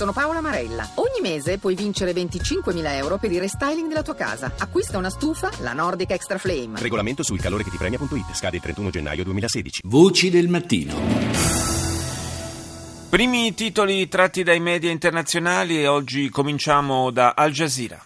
sono Paola Marella. Ogni mese puoi vincere 25.000 euro per il restyling della tua casa. Acquista una stufa, la Nordic Extra Flame. Regolamento sul calore che ti premia.it. Scade il 31 gennaio 2016. Voci del mattino. Primi titoli tratti dai media internazionali e oggi cominciamo da Al Jazeera.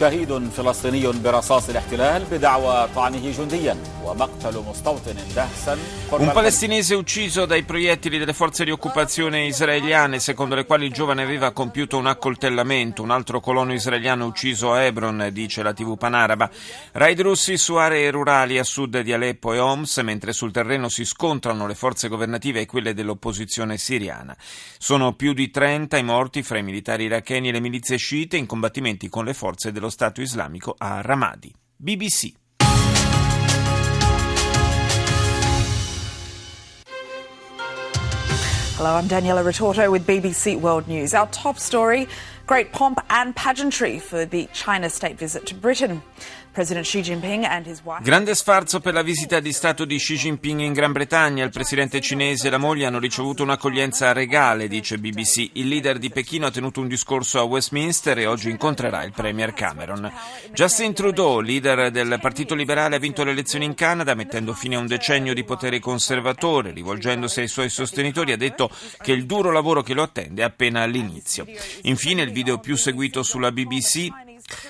شهيد فلسطيني برصاص الاحتلال بدعوى طعنه جنديا ومقتل مستوطن دهسا Un palestinese ucciso dai proiettili delle forze di occupazione israeliane, secondo le quali il giovane aveva compiuto un accoltellamento. Un altro colono israeliano ucciso a Hebron, dice la TV panaraba. Raid russi su aree rurali a sud di Aleppo e Homs, mentre sul terreno si scontrano le forze governative e quelle dell'opposizione siriana. Sono più di 30 i morti fra i militari iracheni e le milizie sciite in combattimenti con le forze dello Stato islamico a Ramadi. BBC. Hello, I'm Daniela Retorto with BBC World News. Our top story great pomp and pageantry for the China state visit to Britain. Grande sfarzo per la visita di Stato di Xi Jinping in Gran Bretagna. Il presidente cinese e la moglie hanno ricevuto un'accoglienza regale, dice BBC. Il leader di Pechino ha tenuto un discorso a Westminster e oggi incontrerà il premier Cameron. Justin Trudeau, leader del Partito Liberale, ha vinto le elezioni in Canada mettendo fine a un decennio di potere conservatore. Rivolgendosi ai suoi sostenitori ha detto che il duro lavoro che lo attende è appena all'inizio. Infine il video più seguito sulla BBC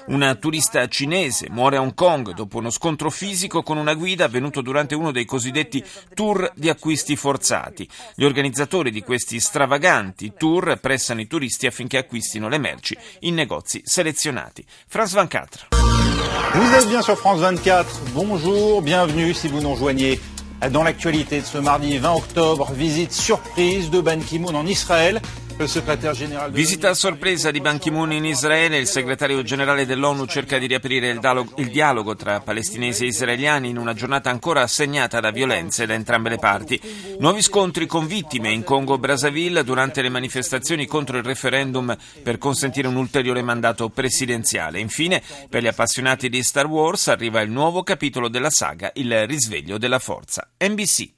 una turista cinese muore a Hong Kong dopo uno scontro fisico con una guida avvenuto durante uno dei cosiddetti tour di acquisti forzati. Gli organizzatori di questi stravaganti tour pressano i turisti affinché acquistino le merci in negozi selezionati. France 24. Vous êtes bien sur France 24. Bonjour, bienvenue si vous nous rejoignez. Dans l'actualité de ce mardi 20 octobre, visite surprise de Ban Ki-moon en Israël. Visita a sorpresa di Ban Ki-moon in Israele, il segretario generale dell'ONU cerca di riaprire il dialogo, il dialogo, tra palestinesi e israeliani in una giornata ancora segnata da violenze da entrambe le parti. Nuovi scontri con vittime in Congo-Brazzaville durante le manifestazioni contro il referendum per consentire un ulteriore mandato presidenziale. Infine, per gli appassionati di Star Wars arriva il nuovo capitolo della saga, il risveglio della forza. NBC.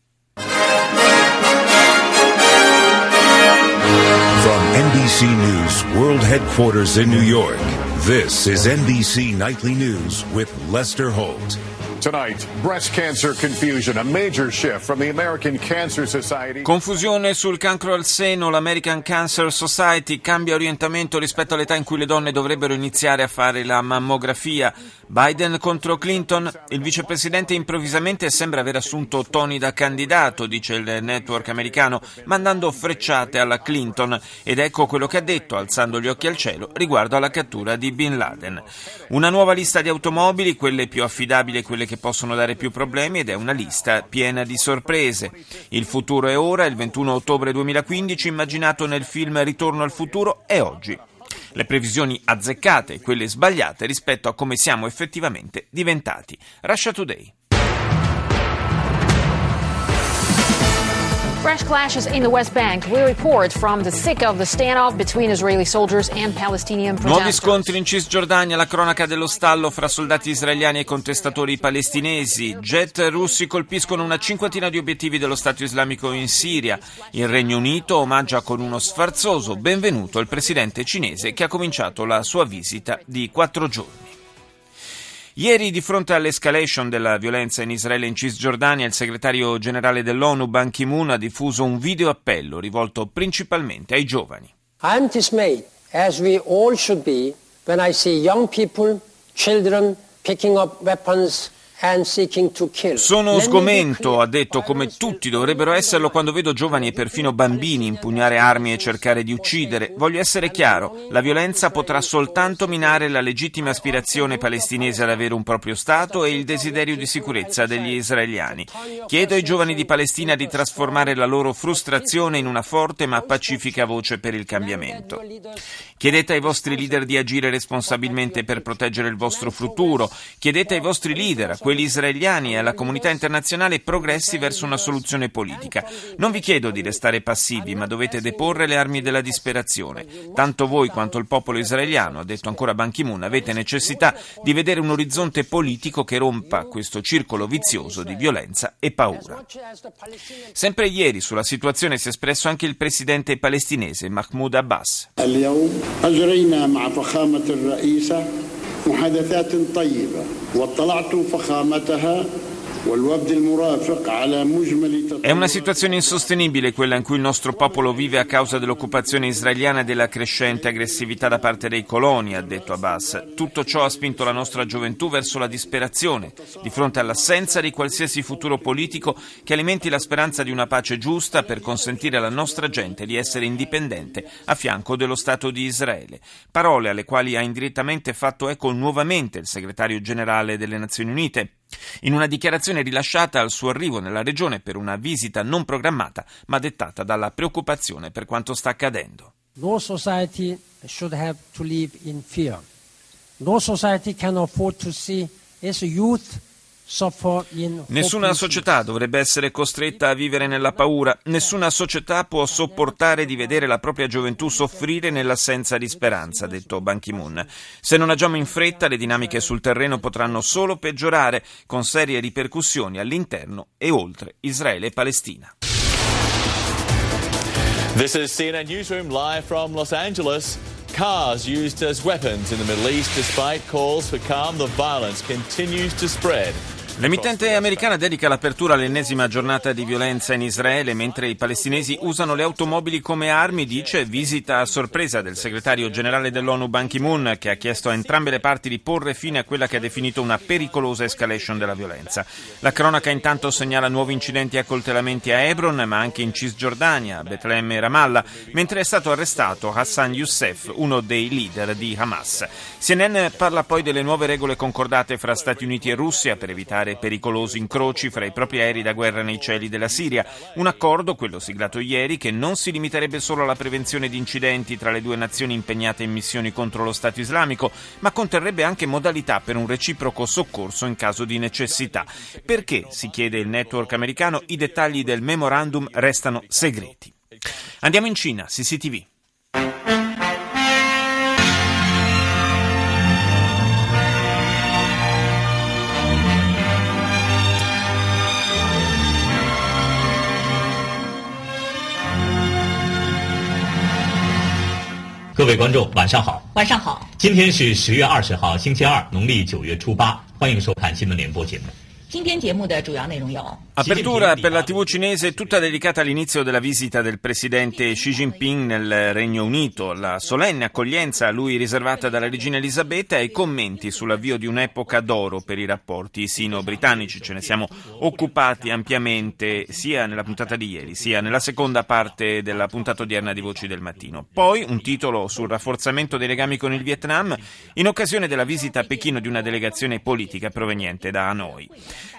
NBC News World Headquarters in New York, this is NBC Nightly News with Lester Holt. Tonight, breast cancer confusion, a major shift from the American Cancer Society. Confusione sul cancro al seno, l'American Cancer Society cambia orientamento rispetto all'età in cui le donne dovrebbero iniziare a fare la mammografia. Biden contro Clinton, il vicepresidente improvvisamente sembra aver assunto Tony da candidato, dice il network americano, mandando frecciate alla Clinton ed ecco quello che ha detto alzando gli occhi al cielo riguardo alla cattura di Bin Laden. Una nuova lista di automobili, quelle più affidabili e quelle che possono dare più problemi ed è una lista piena di sorprese. Il futuro è ora, il 21 ottobre 2015, immaginato nel film Ritorno al futuro, è oggi. Le previsioni azzeccate e quelle sbagliate rispetto a come siamo effettivamente diventati. Russia Today. Fresh clashes in the West Bank. We report from the thick of the standoff between Israeli soldiers and Palestinian protesters. Nuovi scontri in Cisgiordania, la cronaca dello stallo fra soldati israeliani e contestatori palestinesi. Jet russi colpiscono una cinquantina di obiettivi dello Stato islamico in Siria. Il Regno Unito omaggia con uno sfarzoso benvenuto il presidente cinese che ha cominciato la sua visita di quattro giorni. Ieri, di fronte all'escalation della violenza in Israele e in Cisgiordania, il segretario generale dell'ONU Ban Ki-moon ha diffuso un video appello rivolto principalmente ai giovani. I am dismayed, as we all should be, when I see young people, children picking up weapons sono sgomento, ha detto, come tutti dovrebbero esserlo quando vedo giovani e perfino bambini impugnare armi e cercare di uccidere. Voglio essere chiaro, la violenza potrà soltanto minare la legittima aspirazione palestinese ad avere un proprio Stato e il desiderio di sicurezza degli israeliani. Chiedo ai giovani di Palestina di trasformare la loro frustrazione in una forte ma pacifica voce per il cambiamento. Chiedete ai vostri leader di agire responsabilmente per proteggere il vostro futuro. Chiedete ai vostri leader, a quelli israeliani e alla comunità internazionale progressi verso una soluzione politica. Non vi chiedo di restare passivi, ma dovete deporre le armi della disperazione. Tanto voi quanto il popolo israeliano, ha detto ancora Ban Ki-moon, avete necessità di vedere un orizzonte politico che rompa questo circolo vizioso di violenza e paura. Sempre ieri sulla situazione si è espresso anche il presidente palestinese Mahmoud Abbas. محادثات طيبة واطلعت فخامتها È una situazione insostenibile quella in cui il nostro popolo vive a causa dell'occupazione israeliana e della crescente aggressività da parte dei coloni, ha detto Abbas. Tutto ciò ha spinto la nostra gioventù verso la disperazione, di fronte all'assenza di qualsiasi futuro politico che alimenti la speranza di una pace giusta per consentire alla nostra gente di essere indipendente a fianco dello Stato di Israele. Parole alle quali ha indirettamente fatto eco nuovamente il segretario generale delle Nazioni Unite. In una dichiarazione rilasciata al suo arrivo nella regione per una visita non programmata, ma dettata dalla preoccupazione per quanto sta accadendo. No society should have to live in fear. No society can afford to see its youth Nessuna società dovrebbe essere costretta a vivere nella paura, nessuna società può sopportare di vedere la propria gioventù soffrire nell'assenza di speranza, ha detto Ban Ki-moon. Se non agiamo in fretta, le dinamiche sul terreno potranno solo peggiorare, con serie ripercussioni all'interno e oltre Israele e Palestina. This is CNN Newsroom live from Los Angeles. Cars used as weapons in the Middle East despite calls for calm, the violence continues to spread. L'emittente americana dedica l'apertura all'ennesima giornata di violenza in Israele mentre i palestinesi usano le automobili come armi, dice visita a sorpresa del segretario generale dell'ONU Ban Ki-moon che ha chiesto a entrambe le parti di porre fine a quella che ha definito una pericolosa escalation della violenza. La cronaca intanto segnala nuovi incidenti e accoltellamenti a Hebron ma anche in Cisgiordania, Betlemme e Ramallah, mentre è stato arrestato Hassan Youssef, uno dei leader di Hamas. CNN parla poi delle nuove regole concordate fra Stati Uniti e Russia per evitare evitare pericolosi incroci fra i propri aerei da guerra nei cieli della Siria. Un accordo, quello siglato ieri, che non si limiterebbe solo alla prevenzione di incidenti tra le due nazioni impegnate in missioni contro lo Stato islamico, ma conterrebbe anche modalità per un reciproco soccorso in caso di necessità. Perché, si chiede il network americano, i dettagli del memorandum restano segreti. Andiamo in Cina, CCTV. 各位观众，晚上好。晚上好。今天是十月二十号，星期二，农历九月初八。欢迎收看新闻联播节目。Apertura per la TV cinese tutta dedicata all'inizio della visita del presidente Xi Jinping nel Regno Unito, la solenne accoglienza a lui riservata dalla regina Elisabetta e i commenti sull'avvio di un'epoca d'oro per i rapporti sino-britannici. Ce ne siamo occupati ampiamente sia nella puntata di ieri sia nella seconda parte della puntata odierna di Voci del Mattino. Poi un titolo sul rafforzamento dei legami con il Vietnam in occasione della visita a Pechino di una delegazione politica proveniente da Hanoi.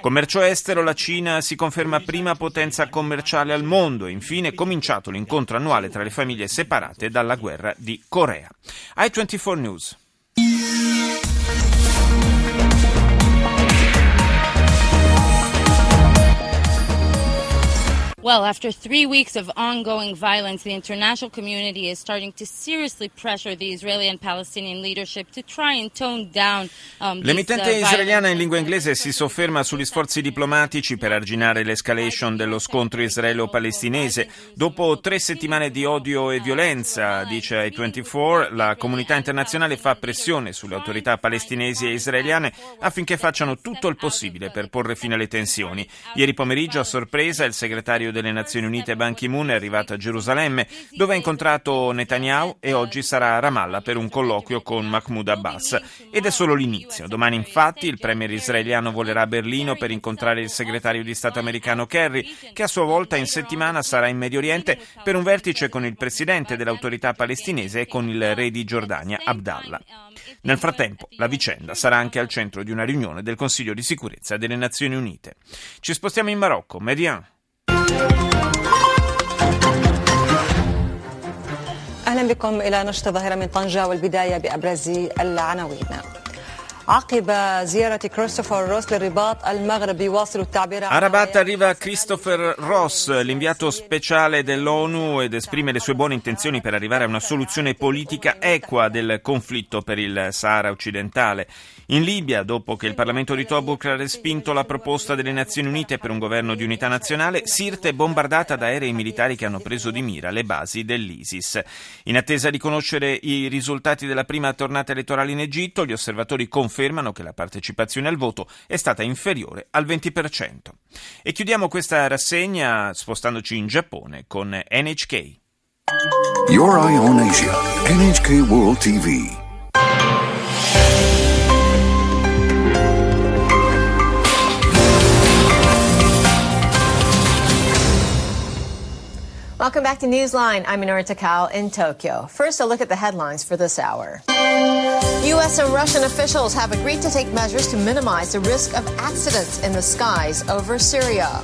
Commercio estero, la Cina si conferma prima potenza commerciale al mondo e infine è cominciato l'incontro annuale tra le famiglie separate dalla guerra di Corea. I24 News. Well, after three weeks of ongoing violence, the international community is starting to seriously pressure the Israeli and Palestinian leadership to try and tone down um, L'emittente uh, israeliana in lingua inglese si sofferma sugli sforzi diplomatici per arginare l'escalation dello scontro israelo-palestinese. Dopo tre settimane di odio e violenza, dice ai 24, la comunità internazionale fa pressione sulle autorità palestinesi e israeliane affinché facciano tutto il possibile per porre fine alle tensioni. Ieri pomeriggio, a sorpresa, il segretario delle Nazioni Unite Ban Ki-moon è arrivato a Gerusalemme, dove ha incontrato Netanyahu e oggi sarà a Ramallah per un colloquio con Mahmoud Abbas. Ed è solo l'inizio. Domani, infatti, il premier israeliano volerà a Berlino per incontrare il segretario di Stato americano Kerry, che a sua volta in settimana sarà in Medio Oriente per un vertice con il presidente dell'autorità palestinese e con il re di Giordania, Abdallah. Nel frattempo, la vicenda sarà anche al centro di una riunione del Consiglio di sicurezza delle Nazioni Unite. Ci spostiamo in Marocco. Median. أهلا بكم إلى نشط ظاهرة من طنجة والبداية بأبرز العناوين. عقب زيارة كريستوفر روس للرباط المغرب يواصل التعبير A Rabat arriva Christopher Ross, l'inviato speciale dell'ONU, ed esprime le sue buone intenzioni per arrivare a una soluzione politica equa del conflitto per il Sahara occidentale. In Libia, dopo che il Parlamento di Tobruk ha respinto la proposta delle Nazioni Unite per un governo di unità nazionale, Sirte è bombardata da aerei militari che hanno preso di mira le basi dell'ISIS. In attesa di conoscere i risultati della prima tornata elettorale in Egitto, gli osservatori confermano che la partecipazione al voto è stata inferiore al 20%. E chiudiamo questa rassegna spostandoci in Giappone con NHK. Your Eye on Asia, NHK World TV. Welcome back to Newsline. I'm Minoru Takao in Tokyo. First, a look at the headlines for this hour. U.S. and Russian officials have agreed to take measures to minimize the risk of accidents in the skies over Syria.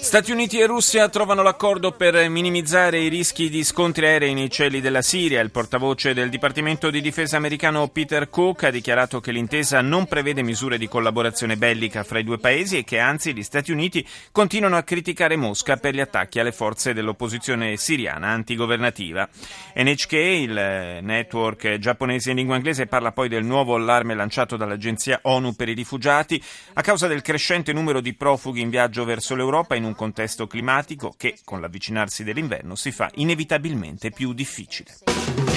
Stati Uniti e Russia trovano l'accordo per minimizzare i rischi di scontri aerei nei cieli della Siria. Il portavoce del Dipartimento di Difesa americano Peter Cook ha dichiarato che l'intesa non prevede misure di collaborazione bellica fra i due paesi e che anzi gli Stati Uniti continuano a criticare Mosca per gli attacchi alle forze dell'opposizione siriana antigovernativa. NHK, il network giapponese in lingua inglese, parla poi del nuovo allarme lanciato dall'Agenzia ONU per i rifugiati a causa del crescente numero di profughi in viaggio verso l'Europa in un contesto climatico che, con l'avvicinarsi dell'inverno, si fa inevitabilmente più difficile.